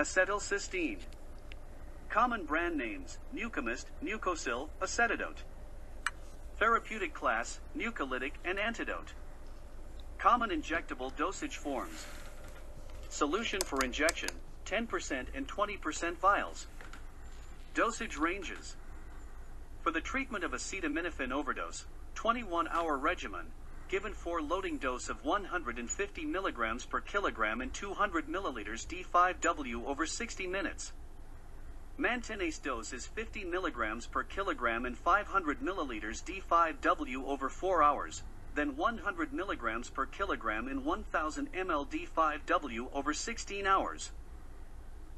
Acetylcysteine. Common brand names, Mucomyst, Mucosil, Acetidote. Therapeutic class, mucolytic and antidote. Common injectable dosage forms. Solution for injection, 10% and 20% vials. Dosage ranges. For the treatment of acetaminophen overdose, 21-hour regimen, given for loading dose of 150 mg per kilogram and 200 ml D5W over 60 minutes. Maintenance dose is 50 mg per kilogram and 500 ml D5W over 4 hours, then 100 mg per kilogram in 1000 ml D5W over 16 hours.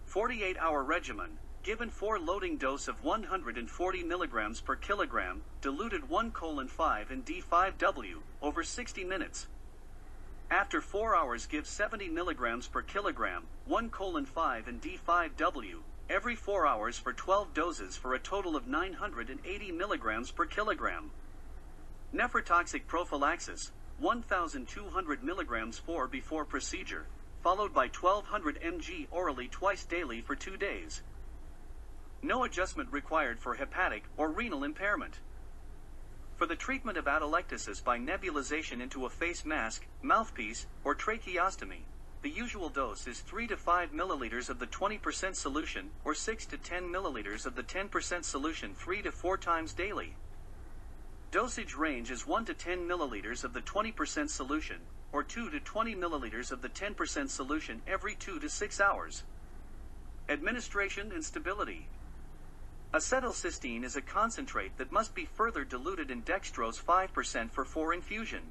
48 hour regimen, given 4 loading dose of 140 mg per kilogram, diluted 1 colon 5 in D5W, over 60 minutes. After 4 hours give 70 mg per kilogram, 1 colon 5 in D5W, every 4 hours for 12 doses for a total of 980 mg per kilogram. Nephrotoxic prophylaxis, 1200 mg 4 before procedure, followed by 1200 mg orally twice daily for 2 days. No adjustment required for hepatic or renal impairment. For the treatment of atelectasis by nebulization into a face mask, mouthpiece, or tracheostomy, the usual dose is 3 to 5 milliliters of the 20% solution or 6 to 10 milliliters of the 10% solution 3 to 4 times daily. Dosage range is 1 to 10 milliliters of the 20% solution or 2 to 20 milliliters of the 10% solution every 2 to 6 hours. Administration and stability. Acetylcysteine is a concentrate that must be further diluted in dextrose 5% for 4 infusion.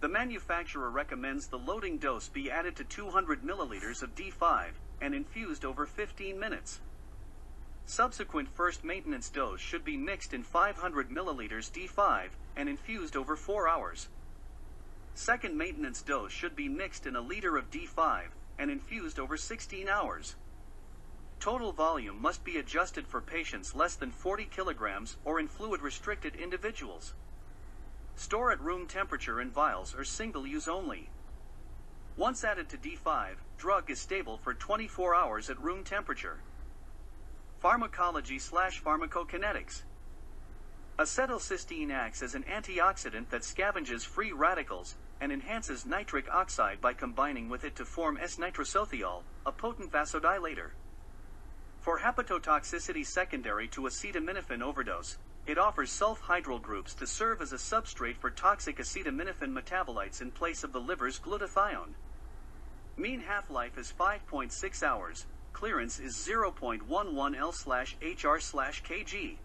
The manufacturer recommends the loading dose be added to 200 milliliters of D5 and infused over 15 minutes. Subsequent first maintenance dose should be mixed in 500 milliliters D5 and infused over 4 hours. Second maintenance dose should be mixed in a liter of D5 and infused over 16 hours. Total volume must be adjusted for patients less than 40 kilograms or in fluid restricted individuals. Store at room temperature in vials or single use only. Once added to D5, drug is stable for 24 hours at room temperature. Pharmacology slash pharmacokinetics. Acetylcysteine acts as an antioxidant that scavenges free radicals and enhances nitric oxide by combining with it to form S-nitrosothiol, a potent vasodilator. For hepatotoxicity secondary to acetaminophen overdose, it offers sulfhydryl groups to serve as a substrate for toxic acetaminophen metabolites in place of the liver's glutathione. Mean half-life is 5.6 hours, clearance is 0.11 L/hr/kg.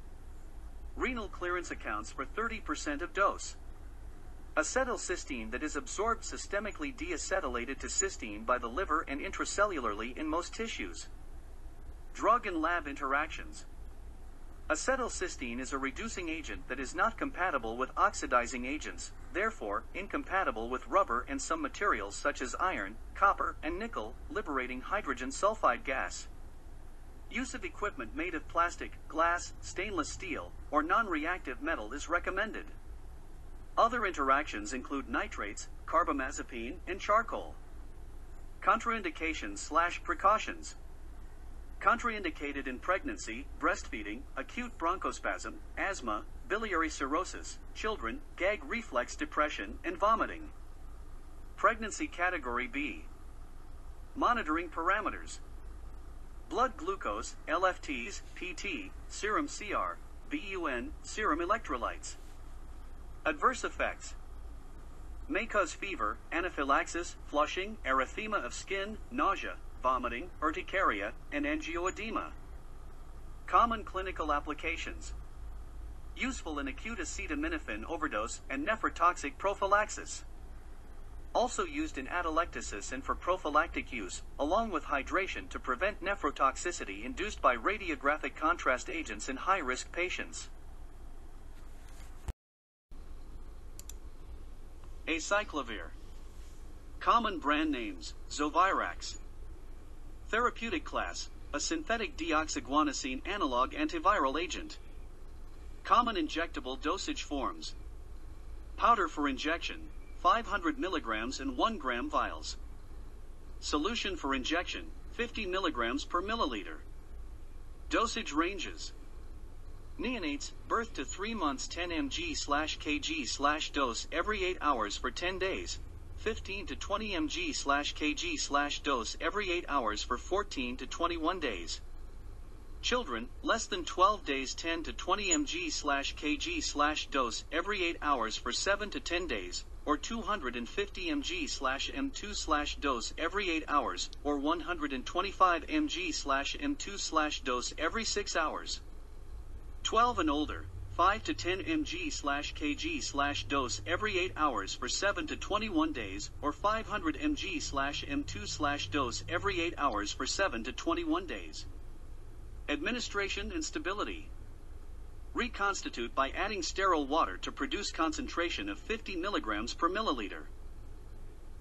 Renal clearance accounts for 30% of dose. Acetylcysteine that is absorbed systemically deacetylated to cysteine by the liver and intracellularly in most tissues. Drug and lab interactions. Acetylcysteine is a reducing agent that is not compatible with oxidizing agents, therefore, incompatible with rubber and some materials such as iron, copper, and nickel, liberating hydrogen sulfide gas. Use of equipment made of plastic, glass, stainless steel, or non-reactive metal is recommended. Other interactions include nitrates, carbamazepine, and charcoal. Contraindications slash precautions. Contraindicated in pregnancy, breastfeeding, acute bronchospasm, asthma, biliary cirrhosis, children, gag reflex depression, and vomiting. Pregnancy Category B. Monitoring parameters. Blood glucose, LFTs, PT, serum CR, BUN, serum electrolytes. Adverse effects. May cause fever, anaphylaxis, flushing, erythema of skin, nausea, vomiting, urticaria, and angioedema. Common clinical applications. Useful in acute acetaminophen overdose and nephrotoxic prophylaxis. Also used in atelectasis and for prophylactic use, along with hydration to prevent nephrotoxicity induced by radiographic contrast agents in high-risk patients. Acyclovir. Common brand names, Zovirax. Therapeutic class, a synthetic deoxyguanosine analog antiviral agent. Common injectable dosage forms. Powder for injection, 500 milligrams in 1 gram vials. Solution for injection, 50 milligrams per milliliter. Dosage ranges. Neonates, birth to 3 months 10 mg kg dose every 8 hours for 10 days. 15 to 20 mg slash kg slash dose every 8 hours for 14 to 21 days. Children, less than 12 days 10 to 20 mg slash kg slash dose every 8 hours for 7 to 10 days, or 250 mg slash m2 slash dose every 8 hours, or 125 mg slash m2 slash dose every 6 hours. 12 and older, 5 to 10 mg slash kg slash dose every 8 hours for 7 to 21 days, or 500 mg slash m2 slash dose every 8 hours for 7 to 21 days. Administration and stability. Reconstitute by adding sterile water to produce concentration of 50 milligrams per milliliter.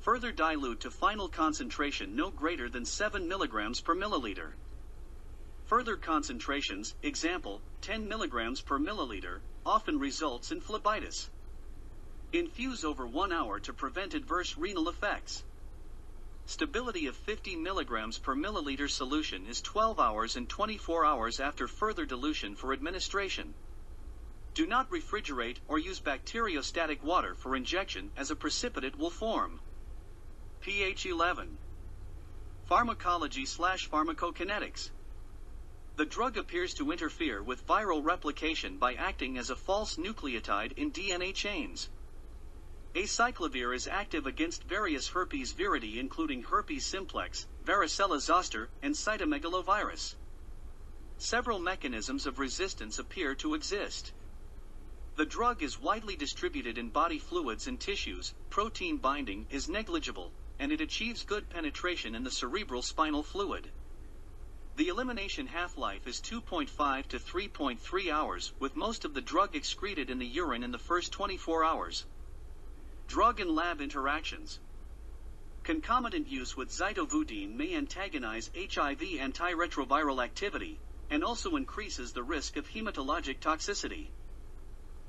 Further dilute to final concentration no greater than 7 milligrams per milliliter. Further concentrations, example, 10 milligrams per milliliter, often results in phlebitis. Infuse over 1 hour to prevent adverse renal effects. Stability of 50 milligrams per milliliter solution is 12 hours and 24 hours after further dilution for administration. Do not refrigerate or use bacteriostatic water for injection as a precipitate will form. pH 11. Pharmacology slash pharmacokinetics. The drug appears to interfere with viral replication by acting as a false nucleotide in DNA chains. Acyclovir is active against various herpes viridae including herpes simplex, varicella zoster, and cytomegalovirus. Several mechanisms of resistance appear to exist. The drug is widely distributed in body fluids and tissues, protein binding is negligible, and it achieves good penetration in the cerebral spinal fluid. The elimination half-life is 2.5 to 3.3 hours, with most of the drug excreted in the urine in the first 24 hours. Drug and lab interactions. Concomitant use with zidovudine may antagonize HIV antiretroviral activity, and also increases the risk of hematologic toxicity.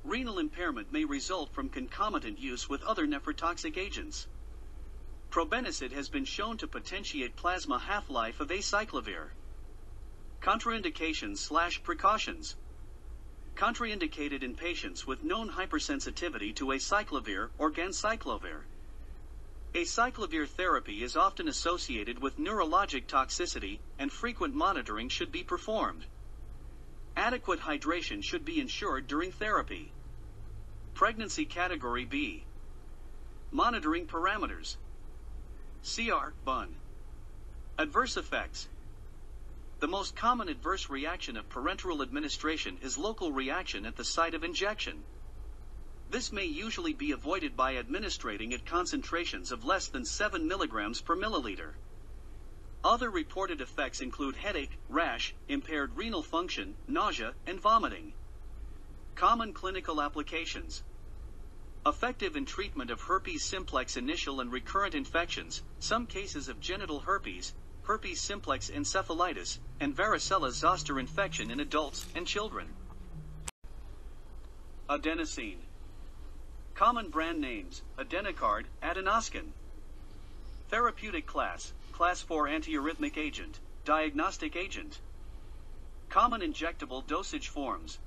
Renal impairment may result from concomitant use with other nephrotoxic agents. Probenecid has been shown to potentiate plasma half-life of acyclovir. Contraindications slash precautions. Contraindicated in patients with known hypersensitivity to acyclovir or ganciclovir. Acyclovir therapy is often associated with neurologic toxicity, and frequent monitoring should be performed. Adequate hydration should be ensured during therapy. Pregnancy Category B. Monitoring parameters. CR, BUN. Adverse effects. The most common adverse reaction of parenteral administration is local reaction at the site of injection. This may usually be avoided by administrating at concentrations of less than 7 mg per milliliter. Other reported effects include headache, rash, impaired renal function, nausea, and vomiting. Common clinical applications. Effective in treatment of herpes simplex initial and recurrent infections, some cases of genital herpes, herpes simplex encephalitis, and varicella zoster infection in adults and children. Adenosine. Common brand names, Adenocard, Adenoscan. Therapeutic class, class 4 antiarrhythmic agent, diagnostic agent. Common injectable dosage forms.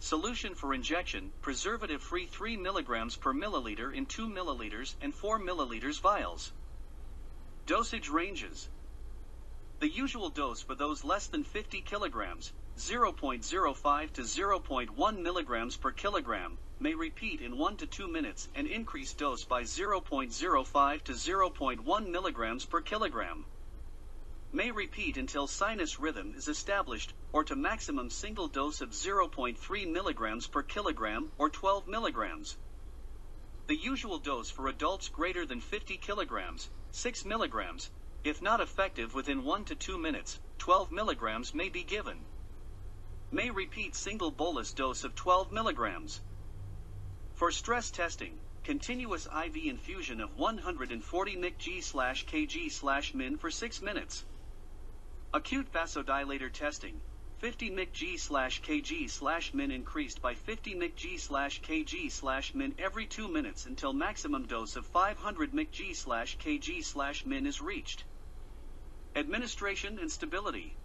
Solution for injection, preservative-free 3 mg per milliliter in 2 milliliters and 4 milliliters vials. Dosage ranges. The usual dose for those less than 50 kilograms, 0.05 to 0.1 milligrams per kilogram, may repeat in 1 to 2 minutes and increase dose by 0.05 to 0.1 milligrams per kilogram. May repeat until sinus rhythm is established or to maximum single dose of 0.3 milligrams per kilogram or 12 milligrams. The usual dose for adults greater than 50 kilograms, 6 milligrams. If not effective within 1 to 2 minutes, 12 milligrams may be given. May repeat single bolus dose of 12 milligrams. For stress testing, continuous IV infusion of 140 mcg/kg/min min for 6 minutes. Acute vasodilator testing, 50 mcg slash kg slash min increased by 50 mcg slash kg slash min every 2 minutes until maximum dose of 500 mcg slash kg slash min is reached. Administration and stability.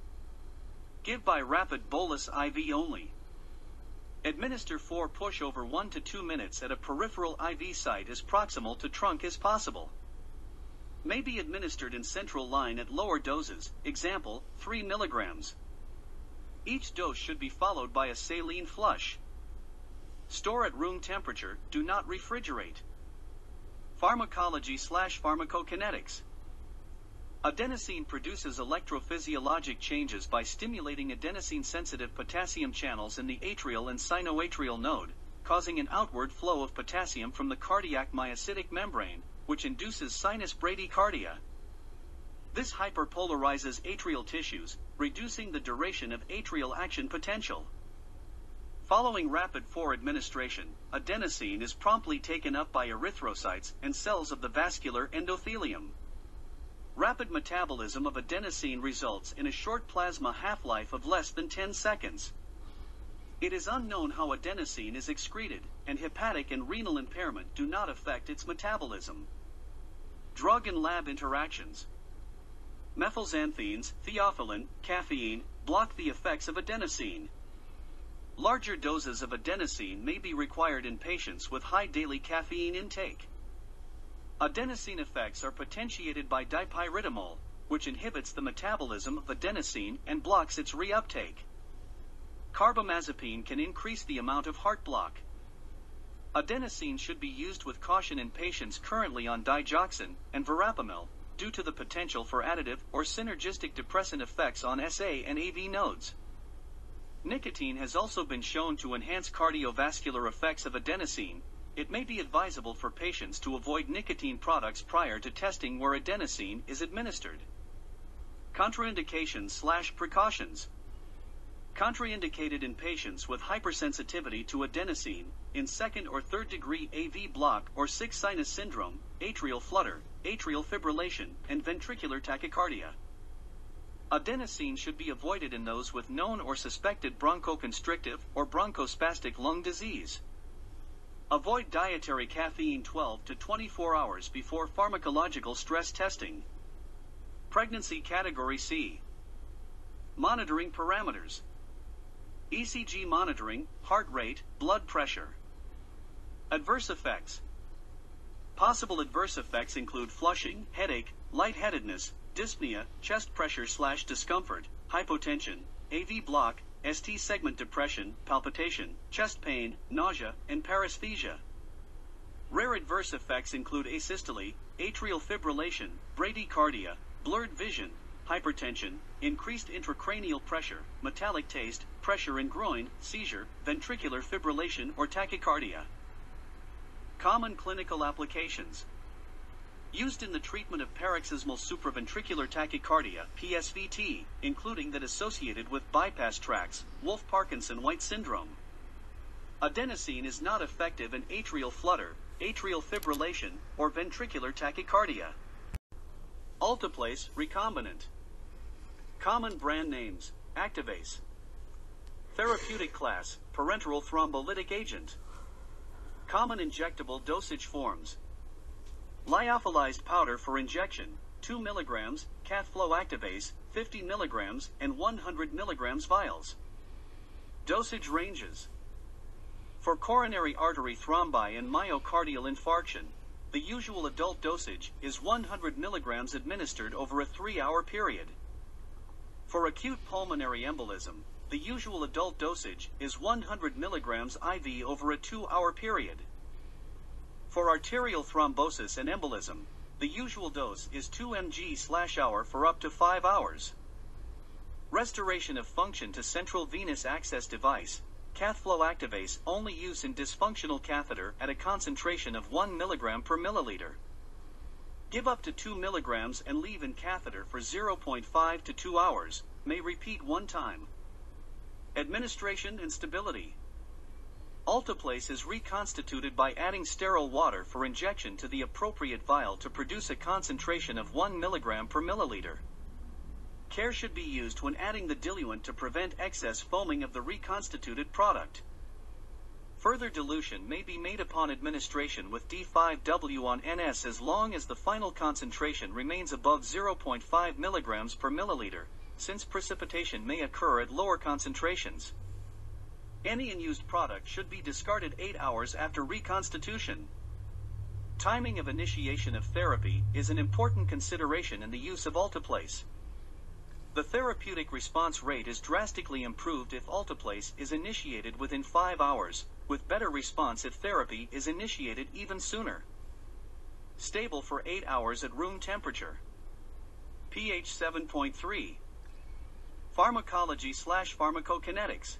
Give by rapid bolus IV only. Administer 4 push over 1 to 2 minutes at a peripheral IV site as proximal to trunk as possible. May be administered in central line at lower doses, example, 3 milligrams. Each dose should be followed by a saline flush. Store at room temperature, do not refrigerate. Pharmacology slash pharmacokinetics. Adenosine produces electrophysiologic changes by stimulating adenosine-sensitive potassium channels in the atrial and sinoatrial node, causing an outward flow of potassium from the cardiac myocytic membrane, which induces sinus bradycardia. This hyperpolarizes atrial tissues, reducing the duration of atrial action potential. Following rapid 4 administration, adenosine is promptly taken up by erythrocytes and cells of the vascular endothelium. Rapid metabolism of adenosine results in a short plasma half-life of less than 10 seconds. It is unknown how adenosine is excreted, and hepatic and renal impairment do not affect its metabolism. Drug and lab interactions. Methylxanthines, theophylline, caffeine, block the effects of adenosine. Larger doses of adenosine may be required in patients with high daily caffeine intake. Adenosine effects are potentiated by dipyridamole, which inhibits the metabolism of adenosine and blocks its reuptake. Carbamazepine can increase the amount of heart block. Adenosine should be used with caution in patients currently on digoxin and verapamil due to the potential for additive or synergistic depressant effects on SA and AV nodes. Nicotine has also been shown to enhance cardiovascular effects of adenosine, it may be advisable for patients to avoid nicotine products prior to testing where adenosine is administered. Contraindications slash precautions. Contraindicated in patients with hypersensitivity to adenosine, in second or third degree AV block or sick sinus syndrome, atrial flutter, atrial fibrillation, and ventricular tachycardia. Adenosine should be avoided in those with known or suspected bronchoconstrictive or bronchospastic lung disease. Avoid dietary caffeine 12 to 24 hours before pharmacological stress testing. Pregnancy Category C. Monitoring parameters. ECG monitoring, heart rate, blood pressure. Adverse effects. Possible adverse effects include flushing, headache, lightheadedness, dyspnea, chest pressure slash discomfort, hypotension, AV block, ST segment depression, palpitation, chest pain, nausea, and paresthesia. Rare adverse effects include asystole, atrial fibrillation, bradycardia, blurred vision, hypertension, increased intracranial pressure, metallic taste, pressure in groin, seizure, ventricular fibrillation or tachycardia. Common clinical applications. Used in the treatment of paroxysmal supraventricular tachycardia, PSVT, including that associated with bypass tracts, Wolff-Parkinson-White syndrome. Adenosine is not effective in atrial flutter, atrial fibrillation, or ventricular tachycardia. Alteplase, recombinant. Common brand names, Activase. Therapeutic class, parenteral thrombolytic agent. Common injectable dosage forms, Lyophilized powder for injection, 2 mg, Cathflow Activase, 50 mg, and 100 mg vials. Dosage ranges. For coronary artery thrombi and myocardial infarction, the usual adult dosage is 100 mg administered over a 3-hour period. For acute pulmonary embolism, the usual adult dosage is 100 mg IV over a 2-hour period. For arterial thrombosis and embolism, the usual dose is 2 mg hour for up to 5 hours. Restoration of function to central venous access device, Cathflow Activase only use in dysfunctional catheter at a concentration of 1 mg per milliliter. Give up to 2 mg and leave in catheter for 0.5 to 2 hours, may repeat one time. Administration and stability. Alteplase is reconstituted by adding sterile water for injection to the appropriate vial to produce a concentration of 1 mg per milliliter. Care should be used when adding the diluent to prevent excess foaming of the reconstituted product. Further dilution may be made upon administration with D5W on NS as long as the final concentration remains above 0.5 mg per milliliter, since precipitation may occur at lower concentrations. Any unused product should be discarded 8 hours after reconstitution. Timing of initiation of therapy is an important consideration in the use of Alteplase. The therapeutic response rate is drastically improved if Alteplase is initiated within 5 hours, with better response if therapy is initiated even sooner. Stable for 8 hours at room temperature. pH 7.3. Pharmacology slash pharmacokinetics.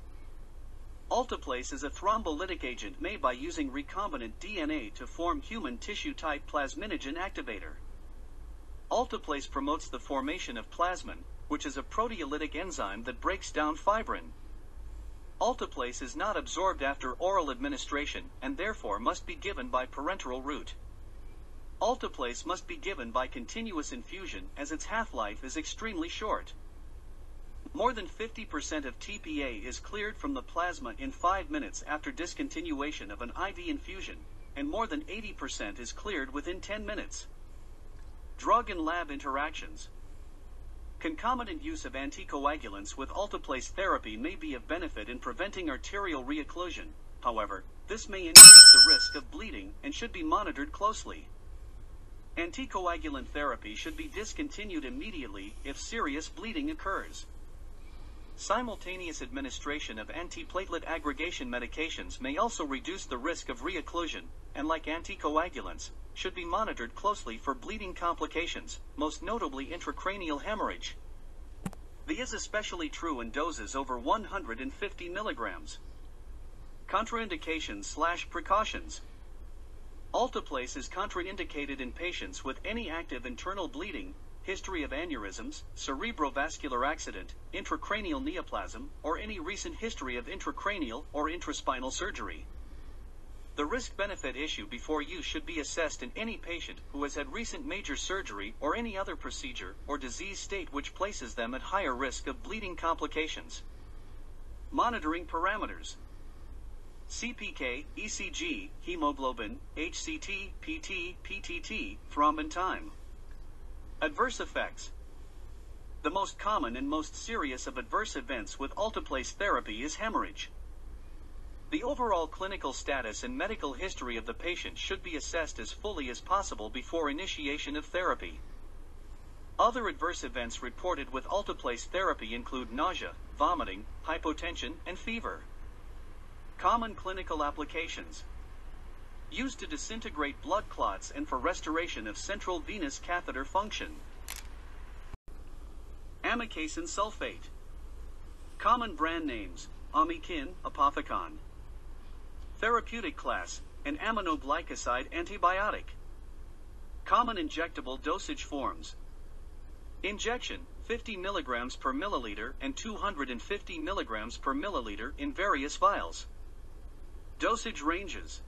Alteplase is a thrombolytic agent made by using recombinant DNA to form human tissue type plasminogen activator. Alteplase promotes the formation of plasmin, which is a proteolytic enzyme that breaks down fibrin. Alteplase is not absorbed after oral administration and therefore must be given by parenteral route. Alteplase must be given by continuous infusion as its half-life is extremely short. More than 50% of TPA is cleared from the plasma in 5 minutes after discontinuation of an IV infusion, and more than 80% is cleared within 10 minutes. Drug and lab interactions. Concomitant use of anticoagulants with alteplase therapy may be of benefit in preventing arterial reocclusion. However, this may increase the risk of bleeding and should be monitored closely. Anticoagulant therapy should be discontinued immediately if serious bleeding occurs. Simultaneous administration of antiplatelet aggregation medications may also reduce the risk of reocclusion, and like anticoagulants, should be monitored closely for bleeding complications, most notably intracranial hemorrhage. The is especially true in doses over 150 milligrams. Contraindications slash precautions. Alteplase is contraindicated in patients with any active internal bleeding, history of aneurysms, cerebrovascular accident, intracranial neoplasm, or any recent history of intracranial or intraspinal surgery. The risk benefit issue before use should be assessed in any patient who has had recent major surgery or any other procedure or disease state which places them at higher risk of bleeding complications. Monitoring parameters CPK, ECG, hemoglobin, HCT, PT, PTT, thrombin time. Adverse effects. The most common and most serious of adverse events with alteplase therapy is hemorrhage. The overall clinical status and medical history of the patient should be assessed as fully as possible before initiation of therapy. Other adverse events reported with alteplase therapy include nausea, vomiting, hypotension, and fever. Common clinical applications. Used to disintegrate blood clots and for restoration of central venous catheter function. Amikacin sulfate. Common brand names, Amikin, Apothecon. Therapeutic class, an aminoglycoside antibiotic. Common injectable dosage forms. Injection, 50 mg per milliliter and 250 mg per milliliter in various vials. Dosage ranges.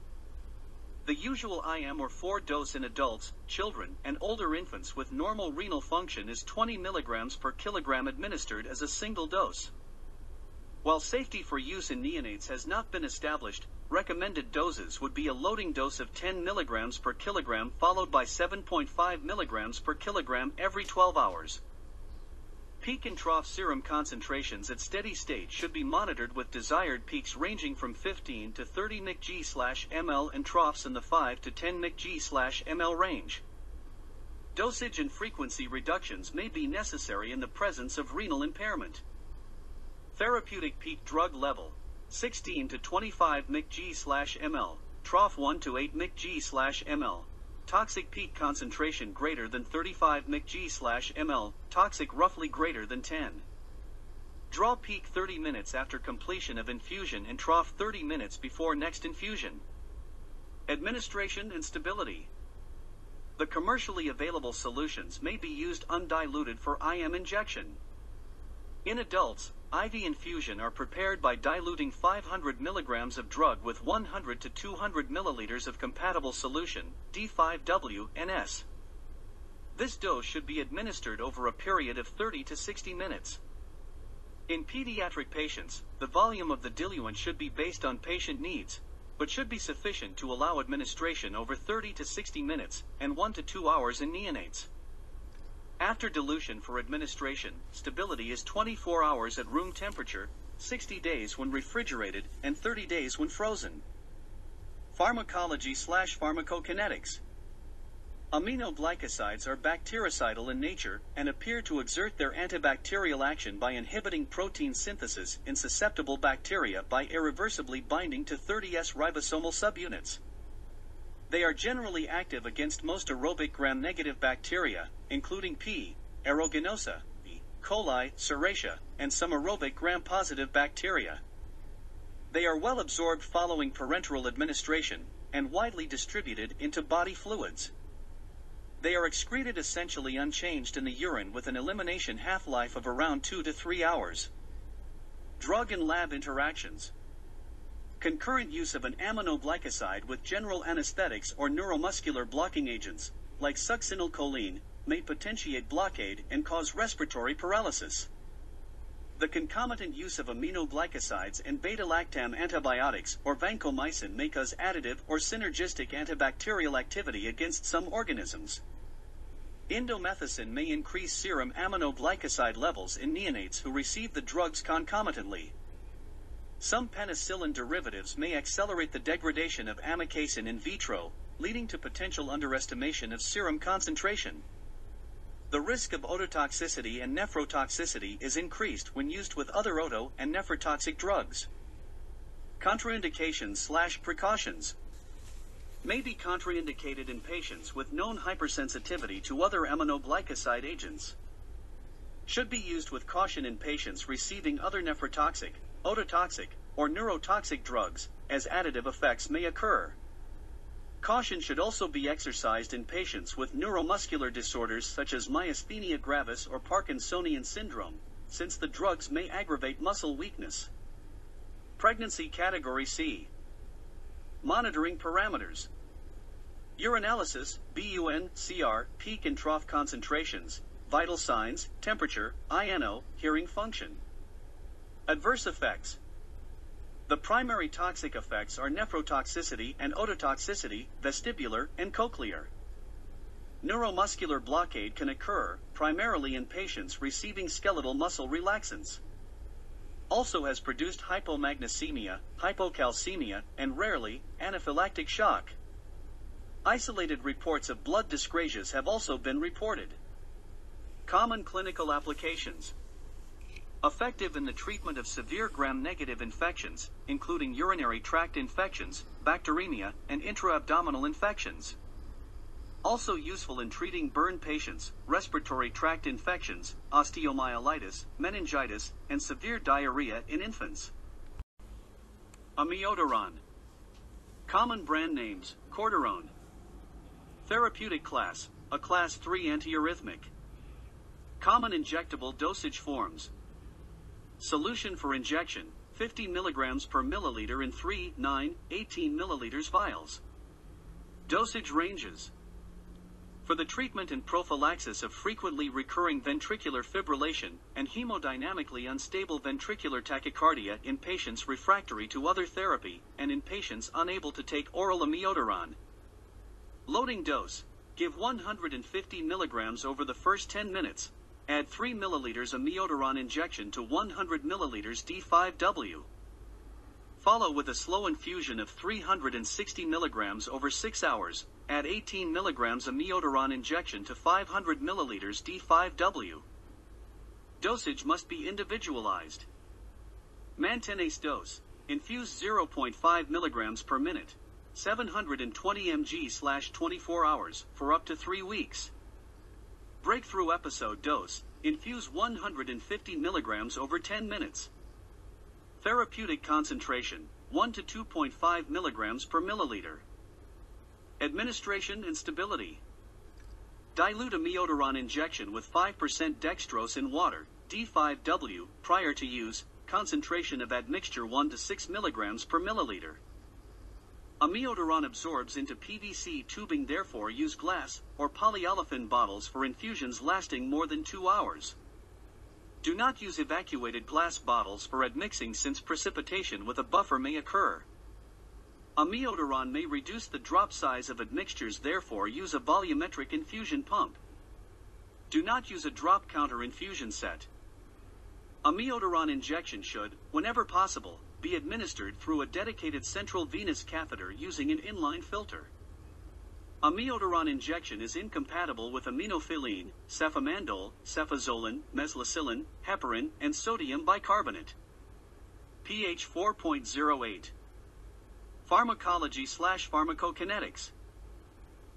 The usual IM or 4 dose in adults, children, and older infants with normal renal function is 20 mg per kilogram administered as a single dose. While safety for use in neonates has not been established, recommended doses would be a loading dose of 10 mg per kilogram followed by 7.5 mg per kilogram every 12 hours. Peak and trough serum concentrations at steady state should be monitored with desired peaks ranging from 15 to 30 mg/ml and troughs in the 5 to 10 mg/ml range. Dosage and frequency reductions may be necessary in the presence of renal impairment. Therapeutic peak drug level 16 to 25 mg/ml, trough 1 to 8 mg/ml. Toxic peak concentration greater than 35 mg/ml, toxic roughly greater than 10. Draw peak 30 minutes after completion of infusion and trough 30 minutes before next infusion. Administration and stability. The commercially available solutions may be used undiluted for IM injection. In adults, IV infusion are prepared by diluting 500 mg of drug with 100 to 200 ml of compatible solution, D5W, NS. This dose should be administered over a period of 30 to 60 minutes. In pediatric patients, the volume of the diluent should be based on patient needs, but should be sufficient to allow administration over 30 to 60 minutes and 1 to 2 hours in neonates. After dilution for administration, stability is 24 hours at room temperature, 60 days when refrigerated, and 30 days when frozen. Pharmacology slash pharmacokinetics. Aminoglycosides are bactericidal in nature and appear to exert their antibacterial action by inhibiting protein synthesis in susceptible bacteria by irreversibly binding to 30S ribosomal subunits. They are generally active against most aerobic gram-negative bacteria, including P. aeruginosa, E. coli, Serratia, and some aerobic gram-positive bacteria. They are well absorbed following parenteral administration and widely distributed into body fluids. They are excreted essentially unchanged in the urine with an elimination half-life of around 2 to 3 hours. Drug and lab interactions. Concurrent use of an aminoglycoside with general anesthetics or neuromuscular blocking agents, like succinylcholine, may potentiate blockade and cause respiratory paralysis. The concomitant use of aminoglycosides and beta-lactam antibiotics or vancomycin may cause additive or synergistic antibacterial activity against some organisms. Indomethacin may increase serum aminoglycoside levels in neonates who receive the drugs concomitantly. Some penicillin derivatives may accelerate the degradation of amikacin in vitro, leading to potential underestimation of serum concentration. The risk of ototoxicity and nephrotoxicity is increased when used with other oto and nephrotoxic drugs. Contraindications slash precautions may be contraindicated in patients with known hypersensitivity to other aminoglycoside agents. Should be used with caution in patients receiving other nephrotoxic, ototoxic, or neurotoxic drugs, as additive effects may occur. Caution should also be exercised in patients with neuromuscular disorders such as myasthenia gravis or Parkinsonian syndrome, since the drugs may aggravate muscle weakness. Pregnancy Category C Monitoring parameters. Urinalysis, BUN, CR, peak and trough concentrations, vital signs, temperature, INO, hearing function. Adverse effects. The primary toxic effects are nephrotoxicity and ototoxicity, vestibular and cochlear. Neuromuscular blockade can occur, primarily in patients receiving skeletal muscle relaxants also has produced hypomagnesemia, hypocalcemia, and rarely, anaphylactic shock. Isolated reports of blood dyscrasias have also been reported. Common clinical applications. Effective in the treatment of severe gram-negative infections, including urinary tract infections, bacteremia, and intra-abdominal infections. Also useful in treating burn patients, respiratory tract infections, osteomyelitis, meningitis, and severe diarrhea in infants. Amiodarone. Common brand names, Cordarone. Therapeutic class, a class 3 antiarrhythmic. Common injectable dosage forms. Solution for injection, 50 milligrams per milliliter in 3, 9, 18 milliliters vials. Dosage ranges for the treatment and prophylaxis of frequently recurring ventricular fibrillation and hemodynamically unstable ventricular tachycardia in patients refractory to other therapy and in patients unable to take oral amiodarone. Loading dose give 150 milligrams over the first 10 minutes. Add 3 milliliters amiodarone injection to 100 milliliters D5W. Follow with a slow infusion of 360 milligrams over 6 hours, Add 18 mg amiodarone injection to 500 ml D5W. Dosage must be individualized. Maintenance dose. Infuse 0.5 mg per minute. 720 mg slash 24 hours for up to 3 weeks. Breakthrough episode dose. Infuse 150 mg over 10 minutes. Therapeutic concentration 1 to 2.5 mg per milliliter. Administration and stability. Dilute amiodarone injection with 5% dextrose in water, D5W, prior to use, concentration of admixture 1 to 6 mg per milliliter. Amiodarone absorbs into PVC tubing therefore use glass or polyolefin bottles for infusions lasting more than 2 hours. Do not use evacuated glass bottles for admixing since precipitation with a buffer may occur. Amiodarone may reduce the drop size of admixtures therefore use a volumetric infusion pump. Do not use a drop counter infusion set. Amiodarone injection should, whenever possible, be administered through a dedicated central venous catheter using an inline filter. Amiodarone injection is incompatible with aminophylline, cefamandole, cefazolin, mezlocillin, heparin, and sodium bicarbonate. pH 4.08. Pharmacology slash pharmacokinetics.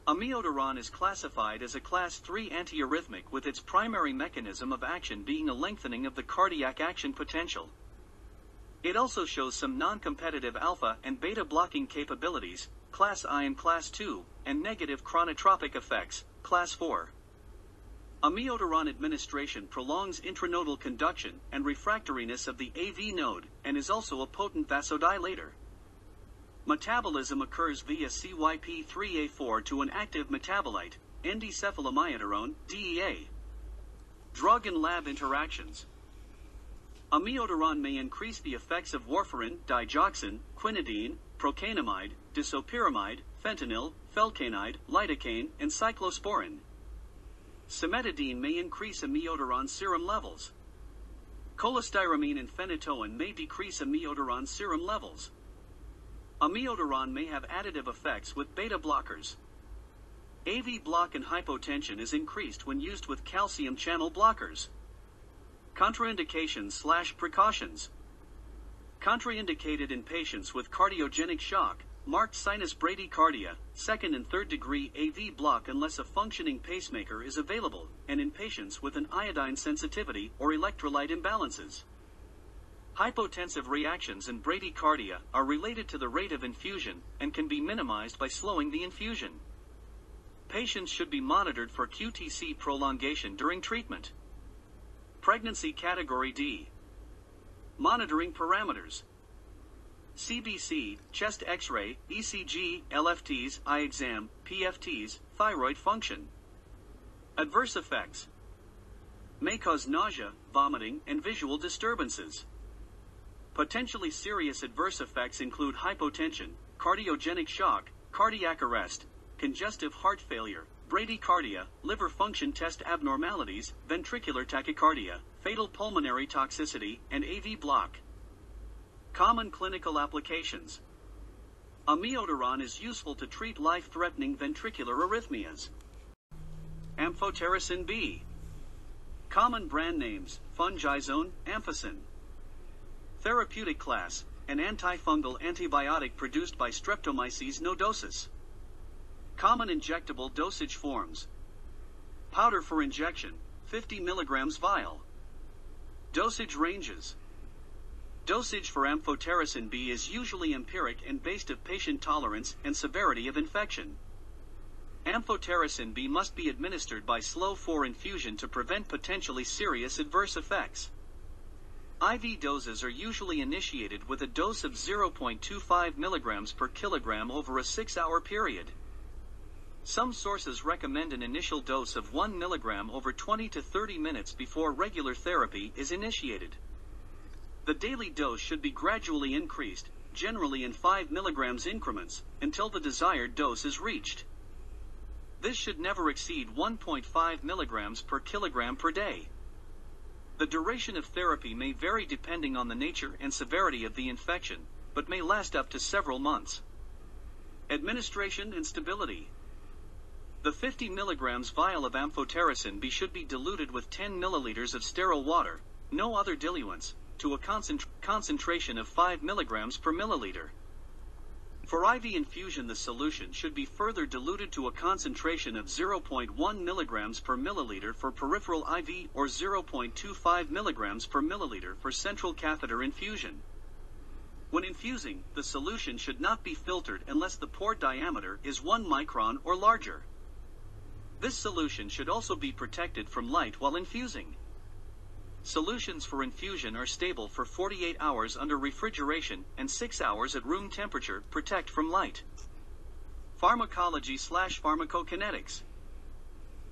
Amiodarone is classified as a class 3 antiarrhythmic with its primary mechanism of action being a lengthening of the cardiac action potential. It also shows some non-competitive alpha and beta blocking capabilities, class I and class II, and negative chronotropic effects, class 4. Amiodarone administration prolongs intranodal conduction and refractoriness of the AV node and is also a potent vasodilator. Metabolism occurs via CYP3A4 to an active metabolite, N-desethylamiodarone, DEA. Drug and lab interactions. Amiodarone may increase the effects of warfarin, digoxin, quinidine, procainamide, disopyramide, fentanyl, flecainide, lidocaine, and cyclosporin. Cimetidine may increase amiodarone serum levels. Cholestyramine and phenytoin may decrease amiodarone serum levels. Amiodarone may have additive effects with beta blockers. AV block and hypotension is increased when used with calcium channel blockers. Contraindications slash precautions. Contraindicated in patients with cardiogenic shock, marked sinus bradycardia, second and third degree AV block unless a functioning pacemaker is available, and in patients with an iodine sensitivity or electrolyte imbalances. Hypotensive reactions and bradycardia are related to the rate of infusion and can be minimized by slowing the infusion. Patients should be monitored for QTC prolongation during treatment. Pregnancy Category D. Monitoring parameters. CBC, chest x-ray, ECG, LFTs, eye exam, PFTs, thyroid function. Adverse effects. May cause nausea, vomiting, and visual disturbances. Potentially serious adverse effects include hypotension, cardiogenic shock, cardiac arrest, congestive heart failure, bradycardia, liver function test abnormalities, ventricular tachycardia, fatal pulmonary toxicity, and AV block. Common clinical applications. Amiodarone is useful to treat life-threatening ventricular arrhythmias. Amphotericin B. Common brand names, Fungizone, Amphocin. Therapeutic class, an antifungal antibiotic produced by Streptomyces nodosus. Common injectable dosage forms. Powder for injection, 50 milligrams vial. Dosage ranges. Dosage for amphotericin B is usually empiric and based of patient tolerance and severity of infection. Amphotericin B must be administered by slow 4 infusion to prevent potentially serious adverse effects. IV doses are usually initiated with a dose of 0.25 mg per kilogram over a 6-hour period. Some sources recommend an initial dose of 1 mg over 20 to 30 minutes before regular therapy is initiated. The daily dose should be gradually increased, generally in 5 mg increments, until the desired dose is reached. This should never exceed 1.5 mg per kilogram per day. The duration of therapy may vary depending on the nature and severity of the infection, but may last up to several months. Administration and stability. The 50 mg vial of amphotericin B should be diluted with 10 milliliters of sterile water, no other diluents, to a concentra- concentration of 5 mg per milliliter. For IV infusion the solution should be further diluted to a concentration of 0.1 mg per milliliter for peripheral IV or 0.25 mg per milliliter for central catheter infusion. When infusing, the solution should not be filtered unless the pore diameter is 1 micron or larger. This solution should also be protected from light while infusing. Solutions for infusion are stable for 48 hours under refrigeration and 6 hours at room temperature, protect from light. Pharmacology slash pharmacokinetics.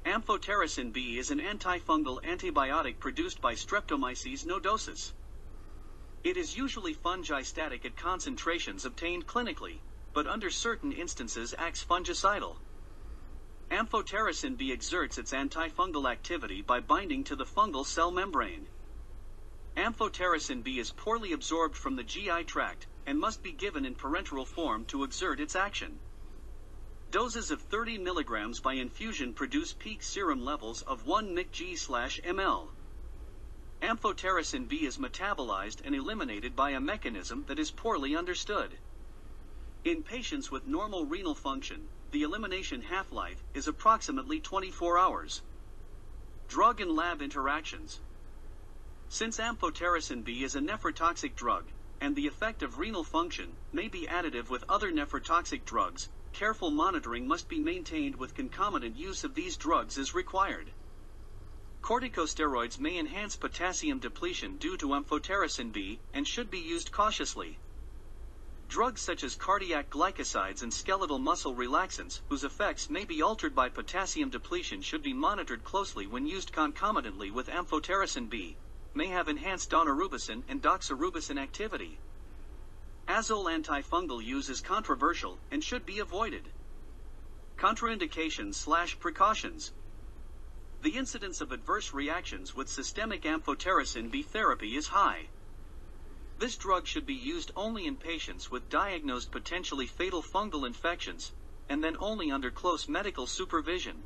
Amphotericin B is an antifungal antibiotic produced by Streptomyces nodosus. It is usually fungistatic at concentrations obtained clinically. but under certain instances acts fungicidal. Amphotericin B exerts its antifungal activity by binding to the fungal cell membrane. Amphotericin B is poorly absorbed from the GI tract and must be given in parenteral form to exert its action. Doses of 30 mg by infusion produce peak serum levels of 1 mcg/ml. Amphotericin B is metabolized and eliminated by a mechanism that is poorly understood. In patients with normal renal function, the elimination half-life is approximately 24 hours. Drug and lab interactions. Since amphotericin B is a nephrotoxic drug, and the effect of renal function may be additive with other nephrotoxic drugs, careful monitoring must be maintained with concomitant use of these drugs as required. Corticosteroids may enhance potassium depletion due to amphotericin B and should be used cautiously. Drugs such as cardiac glycosides and skeletal muscle relaxants, whose effects may be altered by potassium depletion, should be monitored closely when used concomitantly with amphotericin B, may have enhanced daunorubicin and doxorubicin activity. Azole antifungal use is controversial and should be avoided. Contraindications slash precautions. The incidence of adverse reactions with systemic amphotericin B therapy is high. This drug should be used only in patients with diagnosed potentially fatal fungal infections, and then only under close medical supervision.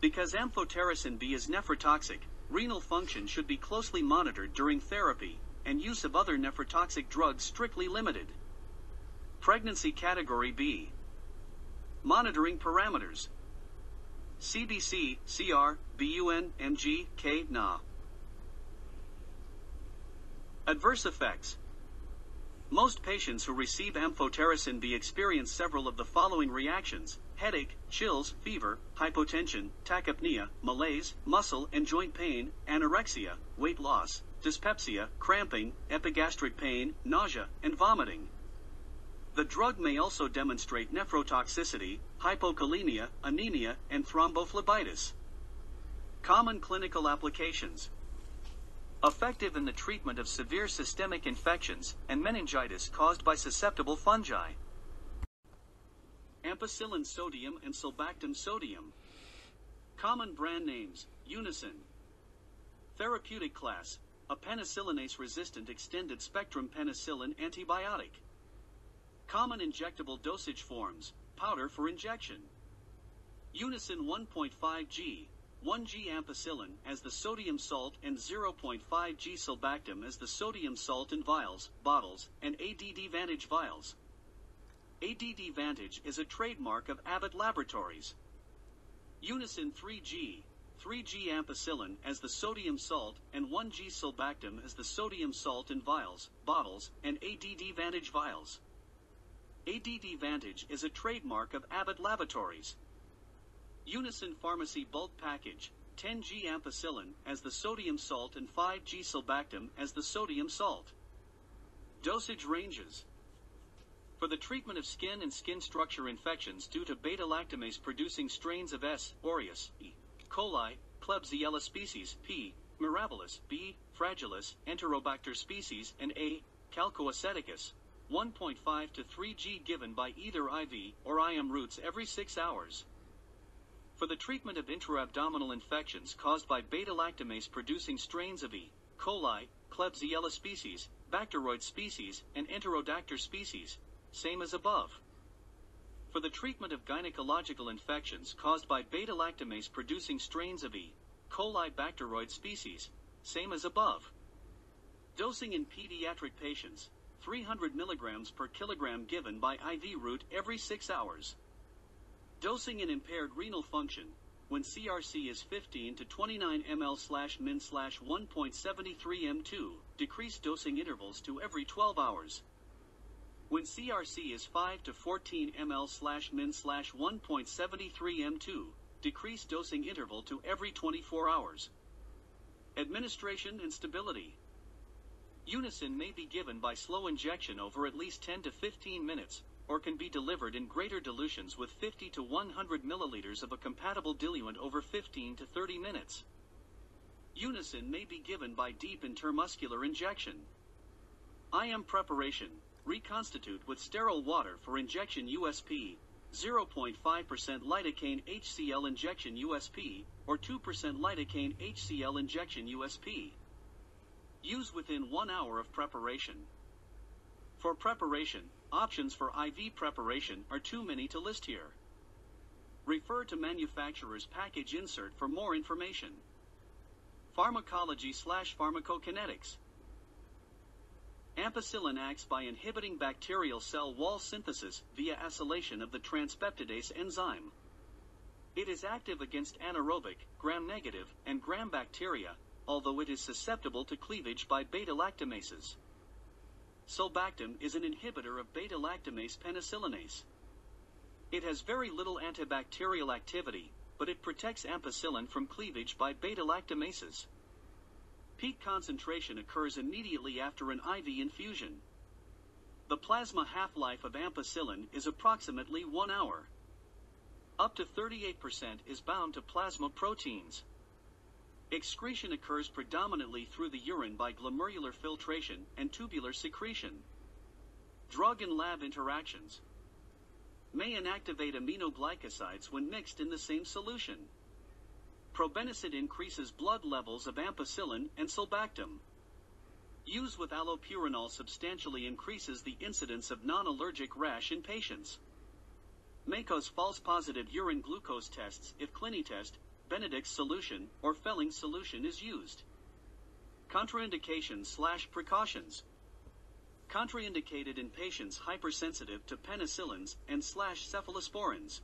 Because amphotericin B is nephrotoxic, renal function should be closely monitored during therapy, and use of other nephrotoxic drugs strictly limited. Pregnancy Category B Monitoring Parameters CBC, CR, BUN, MG, K, NA. Adverse effects. Most patients who receive amphotericin B experience several of the following reactions headache, chills, fever, hypotension, tachypnea, malaise, muscle and joint pain, anorexia, weight loss, dyspepsia, cramping, epigastric pain, nausea, and vomiting. The drug may also demonstrate nephrotoxicity, hypokalemia, anemia, and thrombophlebitis. Common clinical applications. Effective in the treatment of severe systemic infections and meningitis caused by susceptible fungi. Ampicillin sodium and sulbactam sodium. Common brand names, Unasyn. Therapeutic class, a penicillinase resistant extended spectrum penicillin antibiotic. Common injectable dosage forms, powder for injection. Unasyn 1.5G, 1G ampicillin as the sodium salt and 0.5G sulbactam as the sodium salt in vials, bottles, and ADD Vantage vials. ADD Vantage is a trademark of Abbott Laboratories. Unasyn 3G, 3G ampicillin as the sodium salt and 1G sulbactam as the sodium salt in vials, bottles, and ADD Vantage vials. ADD Vantage is a trademark of Abbott Laboratories. Unasyn Pharmacy Bulk Package, 10G ampicillin as the sodium salt and 5G sulbactam as the sodium salt. Dosage ranges. For the treatment of skin and skin structure infections due to beta-lactamase producing strains of S. aureus, E. coli, Klebsiella species, P. mirabilis, B. fragilis, Enterobacter species, and A. calcoaceticus, 1.5 to 3G given by either IV or IM routes every 6 hours. For the treatment of intra-abdominal infections caused by beta-lactamase producing strains of E. coli, Klebsiella species, Bacteroid species, and Enterobacter species, same as above. For the treatment of gynecological infections caused by beta-lactamase producing strains of E. coli Bacteroid species, same as above. Dosing in pediatric patients, 300 mg per kilogram given by IV route every 6 hours. Dosing in impaired renal function, when CRC is 15 to 29 ml slash min slash 1.73 m2, decrease dosing intervals to every 12 hours. When CRC is 5 to 14 ml slash min slash 1.73 m2, decrease dosing interval to every 24 hours. Administration and stability. Unasyn may be given by slow injection over at least 10 to 15 minutes, or can be delivered in greater dilutions with 50 to 100 milliliters of a compatible diluent over 15 to 30 minutes. Unasyn may be given by deep intermuscular injection. IM preparation. reconstitute with sterile water for injection USP, 0.5% lidocaine HCl injection USP, or 2% lidocaine HCl injection USP. Use within one hour of preparation. For preparation, options for IV preparation are too many to list here. Refer to manufacturer's package insert for more information. Pharmacology slash pharmacokinetics. Ampicillin acts by inhibiting bacterial cell wall synthesis via acylation of the transpeptidase enzyme. It is active against anaerobic, gram-negative, and gram bacteria, although it is susceptible to cleavage by beta-lactamases. Sulbactam is an inhibitor of beta-lactamase penicillinase. It has very little antibacterial activity, but it protects ampicillin from cleavage by beta-lactamases. Peak concentration occurs immediately after an IV infusion. The plasma half-life of ampicillin is approximately 1 hour. Up to 38% is bound to plasma proteins. Excretion occurs predominantly through the urine by glomerular filtration and tubular secretion. Drug and lab interactions may inactivate aminoglycosides when mixed in the same solution. Probenecid increases blood levels of ampicillin and sulbactam. Use with allopurinol substantially increases the incidence of non-allergic rash in patients. May cause false positive urine glucose tests if Clinitest, Benedict's solution, or Fehling solution is used. Contraindications slash precautions. Contraindicated in patients hypersensitive to penicillins and slash cephalosporins.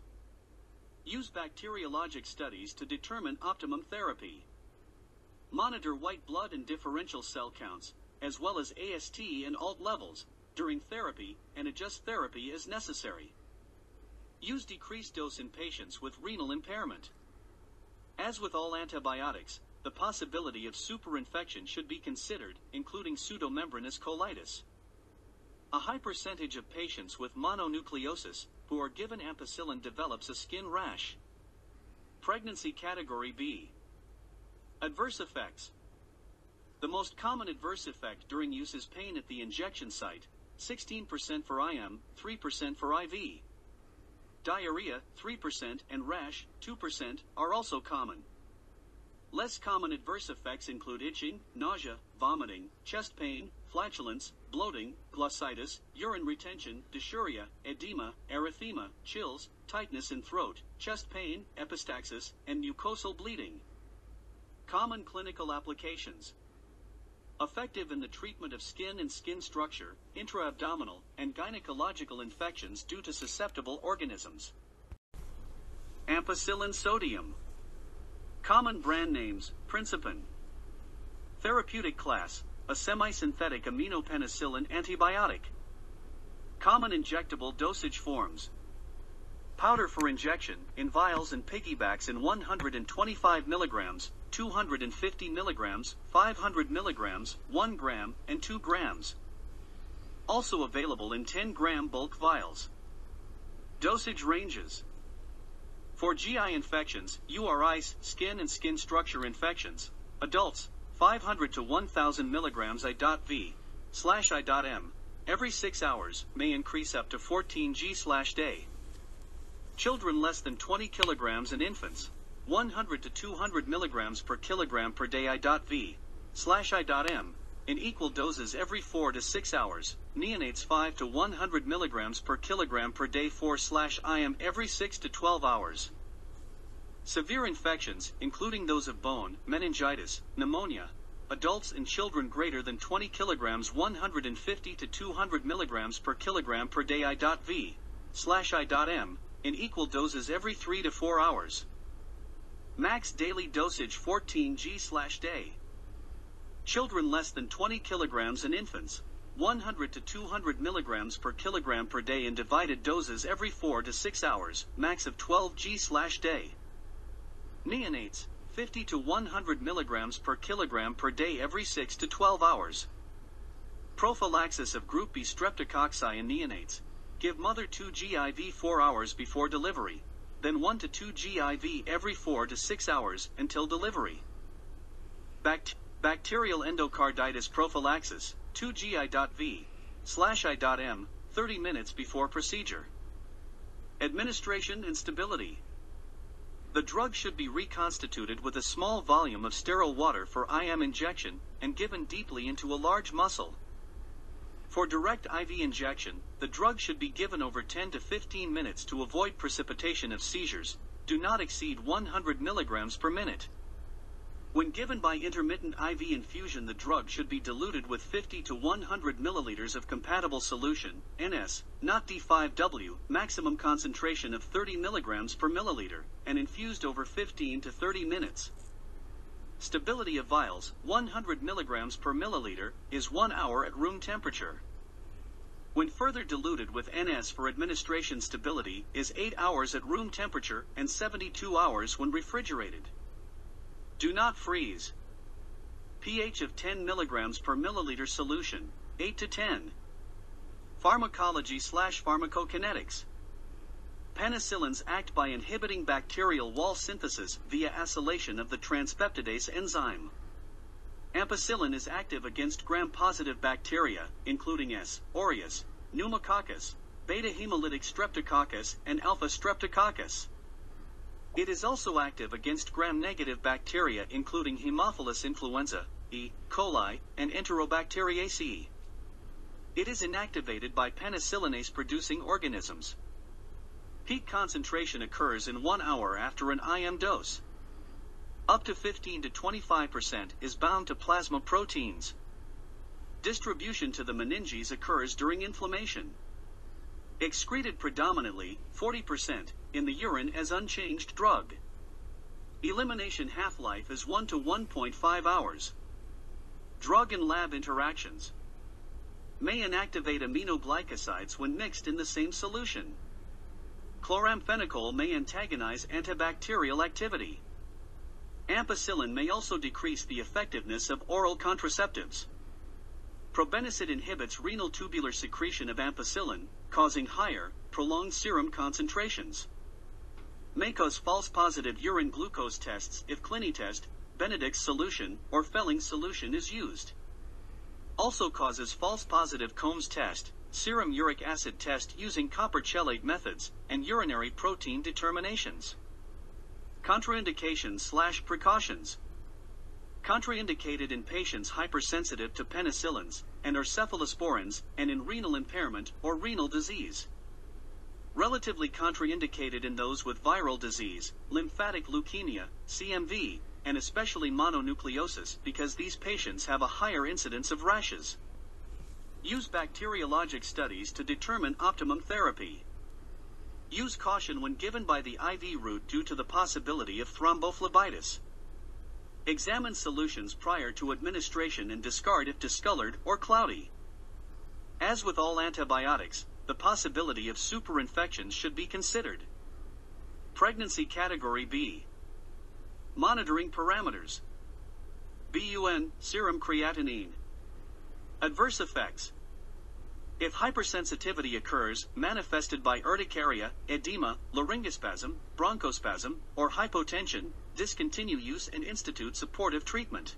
Use bacteriologic studies to determine optimum therapy. Monitor white blood and differential cell counts, as well as AST and ALT levels, during therapy, and adjust therapy as necessary. Use decreased dose in patients with renal impairment. As with all antibiotics, the possibility of superinfection should be considered, including pseudomembranous colitis. A high percentage of patients with mononucleosis who are given ampicillin develops a skin rash. Pregnancy Category B. Adverse effects. The most common adverse effect during use is pain at the injection site, 16% for IM, 3% for IV. Diarrhea, 3%, and rash, 2%, are also common. Less common adverse effects include itching, nausea, vomiting, chest pain, flatulence, bloating, glossitis, urine retention, dysuria, edema, erythema, chills, tightness in throat, chest pain, epistaxis, and mucosal bleeding. Common clinical applications. Effective in the treatment of skin and skin structure, intra-abdominal, and gynecological infections due to susceptible organisms. Ampicillin sodium. Common brand names, Principen. Therapeutic class, a semi-synthetic aminopenicillin antibiotic. Common injectable dosage forms. Powder for injection, in vials and piggybacks in 125 milligrams, 250 milligrams, 500 milligrams, 1 gram, and 2 grams. Also available in 10 gram bulk vials. Dosage ranges. For GI infections, URIs, skin and skin structure infections, adults, 500 to 1000 milligrams I.V slash I.M every 6 hours may increase up to 14 G slash day. Children less than 20 kilograms and infants 100 to 200 milligrams per kilogram per day I.V slash I.M in equal doses every 4 to 6 hours. Neonates 5 to 100 milligrams per kilogram per day 4 slash IM every 6 to 12 hours. Severe infections, including those of bone, meningitis, pneumonia, adults and children greater than 20 kilograms 150 to 200 milligrams per kilogram per day I.V slash I.M in equal doses every 3 to 4 hours. Max daily dosage 14 G slash day. Children less than 20 kilograms and infants 100 to 200 milligrams per kilogram per day in divided doses every 4 to 6 hours, max of 12 G slash day. Neonates, 50 to 100 milligrams per kilogram per day every 6 to 12 hours. Prophylaxis of group B streptococci in neonates. Give mother 2 GIV 4 hours before delivery, then 1 to 2 GIV every 4 to 6 hours until delivery. Bact- bacterial endocarditis prophylaxis, 2 GI.V, slash I.M, 30 minutes before procedure. Administration and stability. The drug should be reconstituted with a small volume of sterile water for IM injection and given deeply into a large muscle. For direct IV injection, the drug should be given over 10 to 15 minutes to avoid precipitation of seizures. Do not exceed 100 milligrams per minute. When given by intermittent IV infusion, the drug should be diluted with 50 to 100 milliliters of compatible solution, NS, not D5W, maximum concentration of 30 milligrams per milliliter, and infused over 15 to 30 minutes. Stability of vials, 100 milligrams per milliliter, is 1 hour at room temperature. When further diluted with NS for administration stability, is 8 hours at room temperature and 72 hours when refrigerated. Do not freeze. pH of 10 milligrams per milliliter solution, 8 to 10. Pharmacology slash pharmacokinetics. Penicillins act by inhibiting bacterial wall synthesis via acylation of the transpeptidase enzyme. Ampicillin is active against gram-positive bacteria, including S. aureus, pneumococcus, beta hemolytic streptococcus, and alpha streptococcus. It is also active against gram-negative bacteria including Haemophilus influenza, E. coli, and Enterobacteriaceae. It is inactivated by penicillinase producing organisms. Peak concentration occurs in one hour after an IM dose. Up to 15 to 25% is bound to plasma proteins. Distribution to the meninges occurs during inflammation. Excreted predominantly, 40%, in the urine as unchanged drug. Elimination half-life is 1 to 1.5 hours. Drug and lab interactions may inactivate aminoglycosides when mixed in the same solution. Chloramphenicol may antagonize antibacterial activity. Ampicillin may also decrease the effectiveness of oral contraceptives. Probenecid inhibits renal tubular secretion of ampicillin, causing higher, prolonged serum concentrations. May cause false positive urine glucose tests if Clinitest, Benedict's solution, or Fehling solution is used. Also causes false positive Coombs test, serum uric acid test using copper chelate methods, and urinary protein determinations. Contraindications slash precautions. Contraindicated in patients hypersensitive to penicillins, and or cephalosporins, and in renal impairment or renal disease. Relatively contraindicated in those with viral disease, lymphatic leukemia, CMV, and especially mononucleosis because these patients have a higher incidence of rashes. Use bacteriologic studies to determine optimum therapy. Use caution when given by the IV route due to the possibility of thrombophlebitis. Examine solutions prior to administration and discard if discolored or cloudy. As with all antibiotics, the possibility of superinfections should be considered. Pregnancy Category B. Monitoring parameters. BUN, serum creatinine. Adverse effects. If hypersensitivity occurs, manifested by urticaria, edema, laryngospasm, bronchospasm, or hypotension, discontinue use and institute supportive treatment.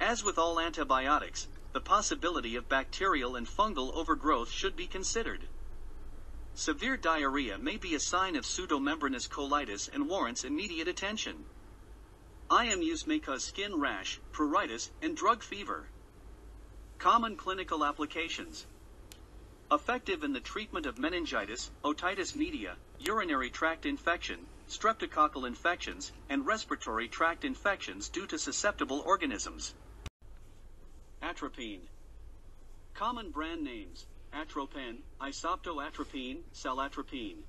As with all antibiotics, the possibility of bacterial and fungal overgrowth should be considered. Severe diarrhea may be a sign of pseudomembranous colitis and warrants immediate attention. IM use may cause skin rash, pruritus, and drug fever. Common clinical applications. Effective in the treatment of meningitis, otitis media, urinary tract infection, streptococcal infections, and respiratory tract infections due to susceptible organisms. Atropine. Common brand names Atropine, Isopto Atropine, cilaltropine.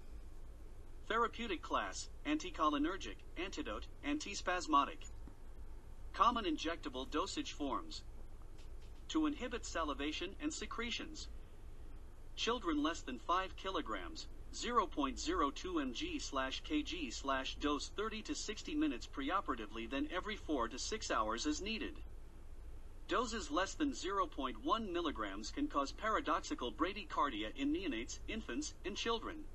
Therapeutic class anticholinergic, antidote, antispasmodic. Common injectable dosage forms to inhibit salivation and secretions. Children less than 5 kilograms, 0.02 mg slash kg slash dose 30 to 60 minutes preoperatively then every 4 to 6 hours as needed. Doses less than 0.1 milligrams can cause paradoxical bradycardia in neonates, infants, and children.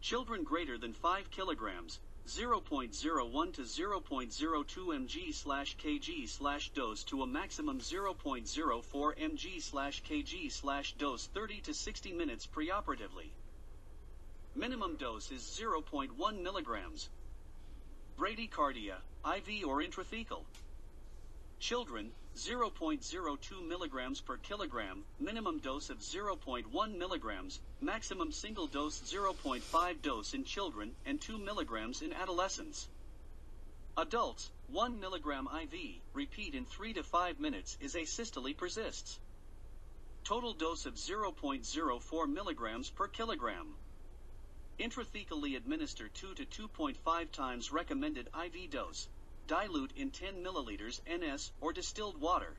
Children greater than 5 kilograms, 0.01 to 0.02 mg slash kg slash dose to a maximum 0.04 mg slash kg slash dose 30 to 60 minutes preoperatively. Minimum dose is 0.1 milligrams. Bradycardia, IV or intrathecal. Children, 0.02 milligrams per kilogram, minimum dose of 0.1 milligrams, maximum single dose 0.5 dose in children and 2 milligrams in adolescents. Adults, 1 milligram IV, repeat in 3 to 5 minutes is asystole persists. Total dose of 0.04 milligrams per kilogram. Intrathecally administer 2 to 2.5 times recommended IV dose. Dilute in 10 milliliters NS or distilled water.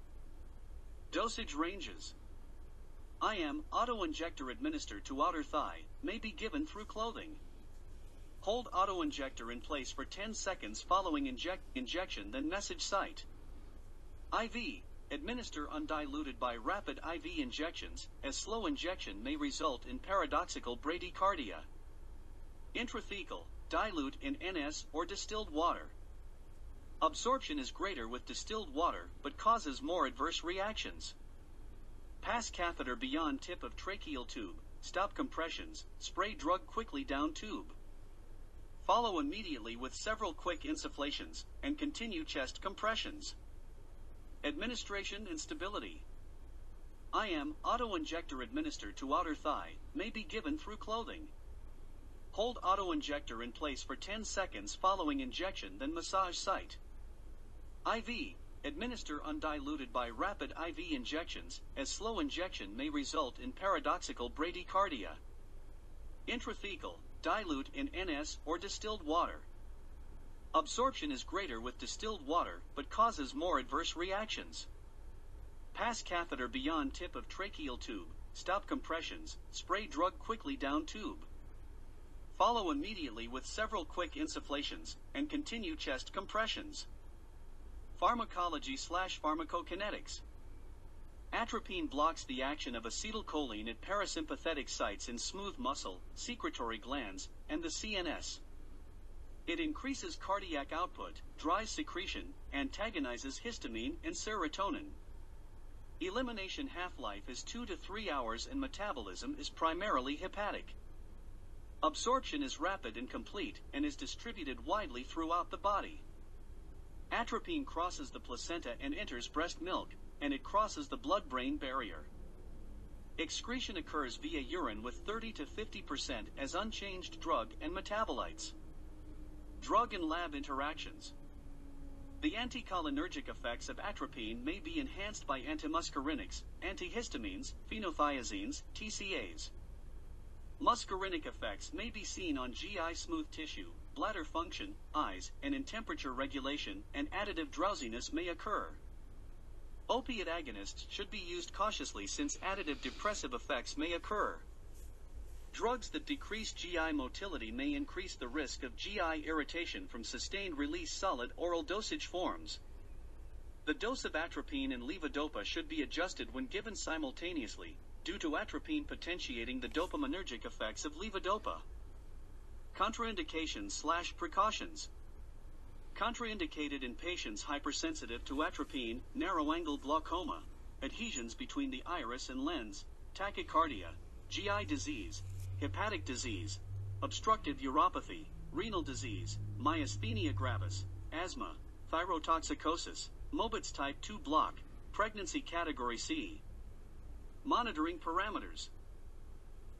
Dosage ranges. IM auto-injector administered to outer thigh may be given through clothing. Hold auto-injector in place for 10 seconds following inject injection then message site. IV administer undiluted by rapid IV injections as slow injection may result in paradoxical bradycardia. Intrathecal, dilute in NS or distilled water. Absorption is greater with distilled water but causes more adverse reactions. Pass catheter beyond tip of tracheal tube, stop compressions, spray drug quickly down tube. Follow immediately with several quick insufflations and continue chest compressions. Administration and stability. IM auto-injector administered to outer thigh may be given through clothing. Hold auto-injector in place for 10 seconds following injection then massage site. IV. Administer undiluted by rapid IV injections, as slow injection may result in paradoxical bradycardia. Intrathecal. Dilute in NS or distilled water. Absorption is greater with distilled water but causes more adverse reactions. Pass catheter beyond tip of tracheal tube, stop compressions, spray drug quickly down tube. Follow immediately with several quick insufflations, and continue chest compressions. Pharmacology slash pharmacokinetics. Atropine blocks the action of acetylcholine at parasympathetic sites in smooth muscle, secretory glands, and the CNS. It increases cardiac output, dries secretion, antagonizes histamine and serotonin. Elimination half-life is 2 to 3 hours and metabolism is primarily hepatic. Absorption is rapid and complete and is distributed widely throughout the body. Atropine crosses the placenta and enters breast milk, and it crosses the blood-brain barrier. Excretion occurs via urine with 30 to 50% as unchanged drug and metabolites. Drug and lab interactions. The anticholinergic effects of atropine may be enhanced by antimuscarinics, antihistamines, phenothiazines, TCAs. Muscarinic effects may be seen on GI smooth tissue, bladder function, eyes, and in temperature regulation, and additive drowsiness may occur. Opiate agonists should be used cautiously since additive depressive effects may occur. Drugs that decrease GI motility may increase the risk of GI irritation from sustained release solid oral dosage forms. The dose of atropine and levodopa should be adjusted when given simultaneously, due to atropine potentiating the dopaminergic effects of levodopa. Contraindications slash precautions. Contraindicated in patients hypersensitive to atropine, narrow-angle glaucoma, adhesions between the iris and lens, tachycardia, GI disease, hepatic disease, obstructive uropathy, renal disease, myasthenia gravis, asthma, thyrotoxicosis, Mobitz type 2 block, pregnancy category C, Monitoring parameters.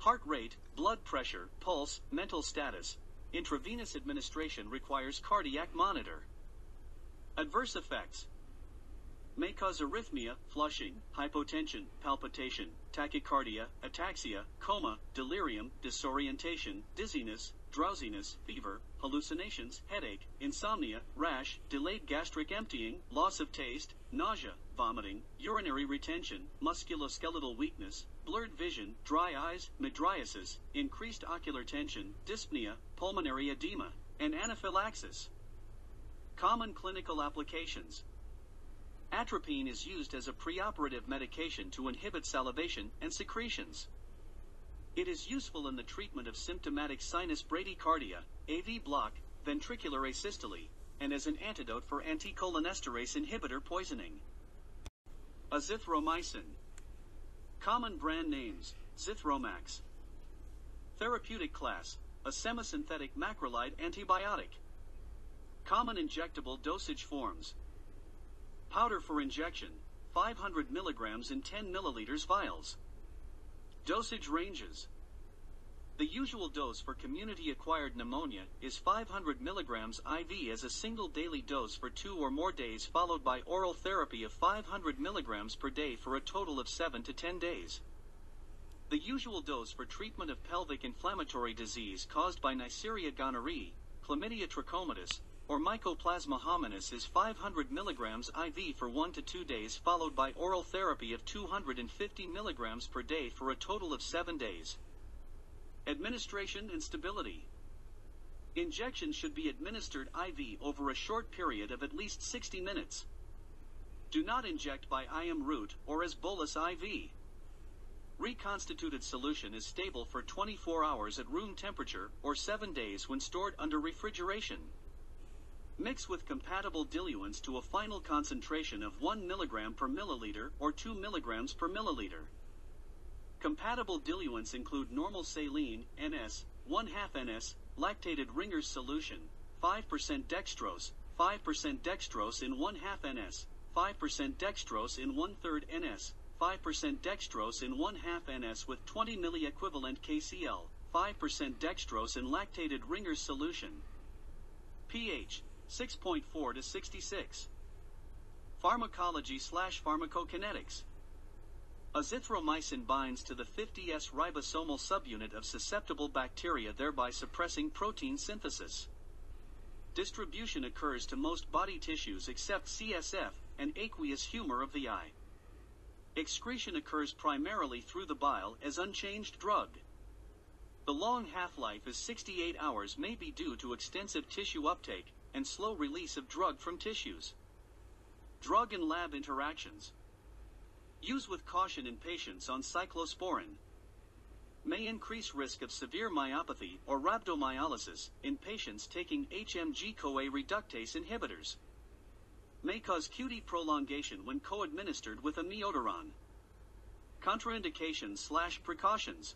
Heart rate, blood pressure, pulse, mental status. Intravenous administration requires cardiac monitor. Adverse effects. May cause arrhythmia, flushing, hypotension, palpitation, tachycardia, ataxia, coma, delirium, disorientation, dizziness, drowsiness, fever, hallucinations, headache, insomnia, rash, delayed gastric emptying, loss of taste, nausea, vomiting, urinary retention, musculoskeletal weakness, blurred vision, dry eyes, mydriasis, increased ocular tension, dyspnea, pulmonary edema, and anaphylaxis. Common clinical applications. Atropine is used as a preoperative medication to inhibit salivation and secretions. It is useful in the treatment of symptomatic sinus bradycardia, AV block, ventricular asystole, and as an antidote for anticholinesterase inhibitor poisoning. Azithromycin. Common brand names, Zithromax. Therapeutic class, a semisynthetic macrolide antibiotic. Common injectable dosage forms. Powder for injection, 500 milligrams in 10 milliliters vials. Dosage ranges. The usual dose for community-acquired pneumonia is 500 milligrams IV as a single daily dose for two or more days followed by oral therapy of 500 milligrams per day for a total of 7 to 10 days. The usual dose for treatment of pelvic inflammatory disease caused by Neisseria gonorrhoeae, Chlamydia trachomatis, or Mycoplasma hominis is 500 milligrams IV for 1 to 2 days followed by oral therapy of 250 milligrams per day for a total of 7 days. Administration and stability. Injection should be administered IV over a short period of at least 60 minutes. Do not inject by IM route or as bolus IV. Reconstituted solution is stable for 24 hours at room temperature or 7 days when stored under refrigeration. Mix with compatible diluents to a final concentration of 1 mg per milliliter or 2 mg per milliliter. Compatible diluents include normal saline, NS, 1 2 NS, lactated Ringer's solution, 5% dextrose, 5% dextrose in 1 2 NS, 5% dextrose in 1 3 NS, 5% dextrose in 1 2 NS with 20 milliequivalent KCl, 5% dextrose in lactated Ringer's solution. pH 6.4 to 66. Pharmacology slash pharmacokinetics. Azithromycin binds to the 50S ribosomal subunit of susceptible bacteria, thereby suppressing protein synthesis. Distribution occurs to most body tissues except CSF and aqueous humor of the eye. Excretion occurs primarily through the bile as unchanged drug. The long half-life is 68 hours may be due to extensive tissue uptake and slow release of drug from tissues. Drug and lab interactions. Use with caution in patients on cyclosporin. May increase risk of severe myopathy or rhabdomyolysis in patients taking HMG-CoA reductase inhibitors. May cause QT prolongation when co-administered with amiodarone. Contraindications slash precautions.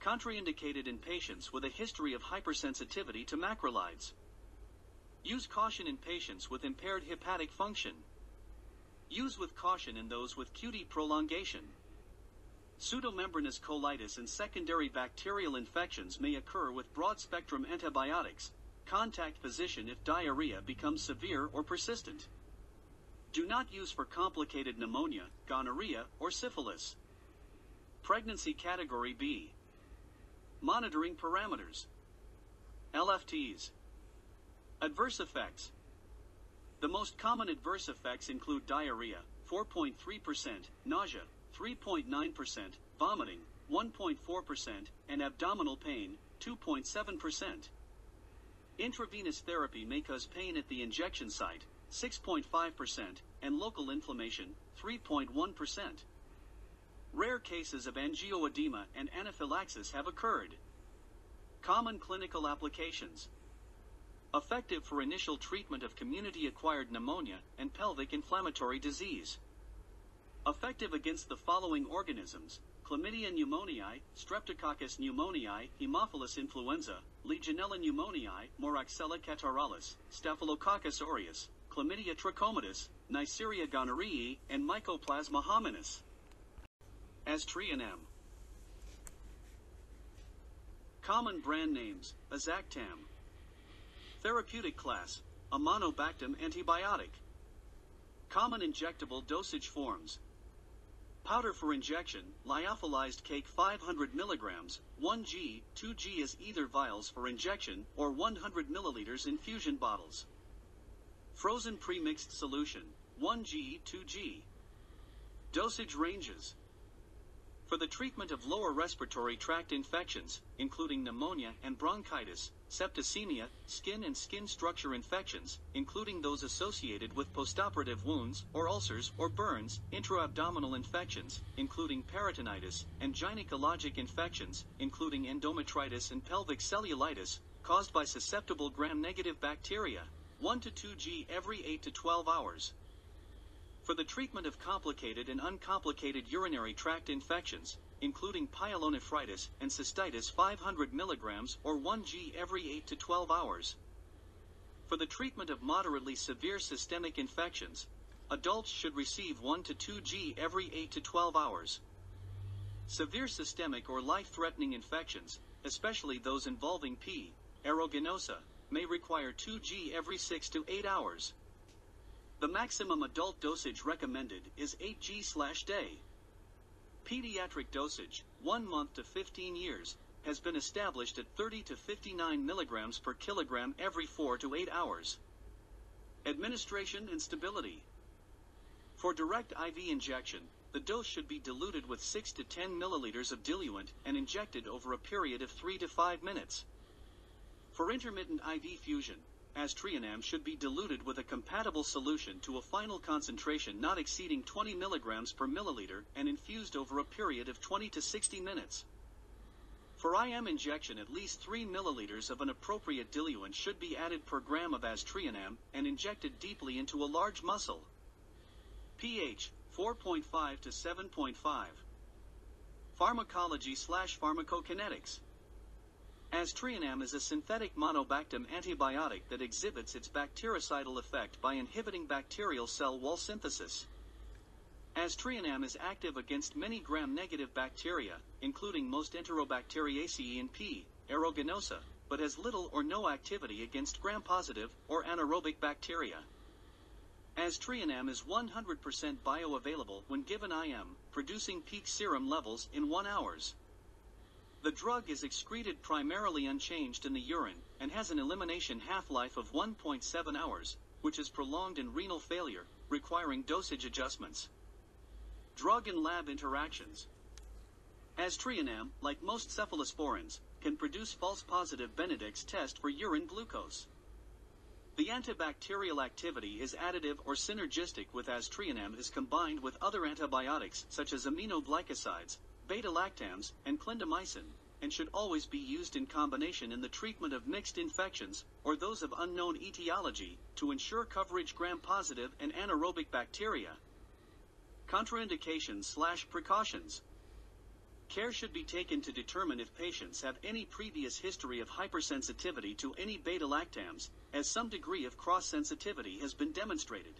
Contraindicated in patients with a history of hypersensitivity to macrolides. Use caution in patients with impaired hepatic function. Use with caution in those with QT prolongation. Pseudomembranous colitis and secondary bacterial infections may occur with broad spectrum antibiotics. Contact physician if diarrhea becomes severe or persistent. Do not use for complicated pneumonia, gonorrhea, or syphilis. Pregnancy Category B. Monitoring parameters. LFTs. Adverse effects. The most common adverse effects include diarrhea, 4.3%, nausea, 3.9%, vomiting, 1.4%, and abdominal pain, 2.7%. Intravenous therapy may cause pain at the injection site, 6.5%, and local inflammation, 3.1%. Rare cases of angioedema and anaphylaxis have occurred. Common clinical applications. Effective for initial treatment of community-acquired pneumonia and pelvic inflammatory disease. Effective against the following organisms, Chlamydia pneumoniae, Streptococcus pneumoniae, Haemophilus influenza, Legionella pneumoniae, Moraxella catarrhalis, Staphylococcus aureus, Chlamydia trachomatis, Neisseria gonorrhoeae, and Mycoplasma hominis. Aztreonam. Common brand names, Azactam. Therapeutic class, a monobactam antibiotic. Common injectable dosage forms. Powder for injection, lyophilized cake 500 mg, 1g, 2g is either vials for injection or 100 milliliters infusion bottles. Frozen premixed solution, 1g, 2g. Dosage ranges. For the treatment of lower respiratory tract infections, including pneumonia and bronchitis, septicemia, skin and skin structure infections, including those associated with postoperative wounds or ulcers or burns, intra-abdominal infections, including peritonitis, and gynecologic infections, including endometritis and pelvic cellulitis, caused by susceptible gram-negative bacteria, 1 to 2 G every 8 to 12 hours. For the treatment of complicated and uncomplicated urinary tract infections, including pyelonephritis and cystitis 500 mg or 1 G every 8 to 12 hours. For the treatment of moderately severe systemic infections, adults should receive 1 to 2 G every 8 to 12 hours. Severe systemic or life-threatening infections, especially those involving P. aeruginosa, may require 2 G every 6 to 8 hours. The maximum adult dosage recommended is 8 G slash day. Pediatric dosage, 1 month to 15 years, has been established at 30 to 59 milligrams per kilogram every 4 to 8 hours. Administration and stability. For direct IV injection, the dose should be diluted with 6 to 10 milliliters of diluent and injected over a period of 3 to 5 minutes. For intermittent IV fusion, aztreonam should be diluted with a compatible solution to a final concentration not exceeding 20 milligrams per milliliter and infused over a period of 20 to 60 minutes. For IM injection at least 3 milliliters of an appropriate diluent should be added per gram of aztreonam and injected deeply into a large muscle. pH 4.5 to 7.5. Pharmacology slash pharmacokinetics. Aztreonam is a synthetic monobactam antibiotic that exhibits its bactericidal effect by inhibiting bacterial cell wall synthesis. Aztreonam is active against many gram-negative bacteria, including most Enterobacteriaceae and P. aeruginosa, but has little or no activity against gram-positive or anaerobic bacteria. Aztreonam is 100% bioavailable when given IM, producing peak serum levels in 1 hours. The drug is excreted primarily unchanged in the urine and has an elimination half-life of 1.7 hours, which is prolonged in renal failure, requiring dosage adjustments. Drug and lab interactions. Aztreonam, like most cephalosporins, can produce false positive Benedict's test for urine glucose. The antibacterial activity is additive or synergistic with aztreonam is combined with other antibiotics such as aminoglycosides, beta-lactams, and clindamycin, and should always be used in combination in the treatment of mixed infections or those of unknown etiology to ensure coverage gram-positive and anaerobic bacteria. Contraindications slash precautions. Care should be taken to determine if patients have any previous history of hypersensitivity to any beta-lactams, as some degree of cross-sensitivity has been demonstrated.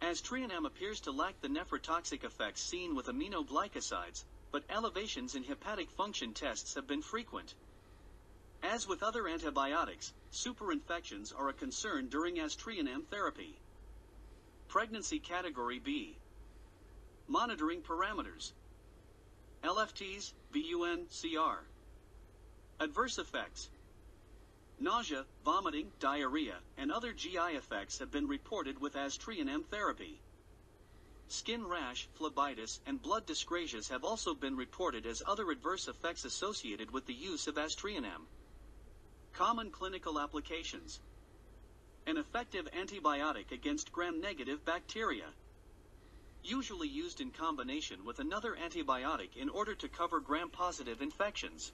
Aztreonam appears to lack the nephrotoxic effects seen with aminoglycosides, but elevations in hepatic function tests have been frequent. As with other antibiotics, superinfections are a concern during aztreonam therapy. Pregnancy Category B. Monitoring parameters. LFTs, BUN, CR. Adverse effects. Nausea, vomiting, diarrhea, and other GI effects have been reported with aztreonam therapy. Skin rash, phlebitis, and blood dyscrasias have also been reported as other adverse effects associated with the use of aztreonam. Common clinical applications. An effective antibiotic against gram-negative bacteria. Usually used in combination with another antibiotic in order to cover gram-positive infections.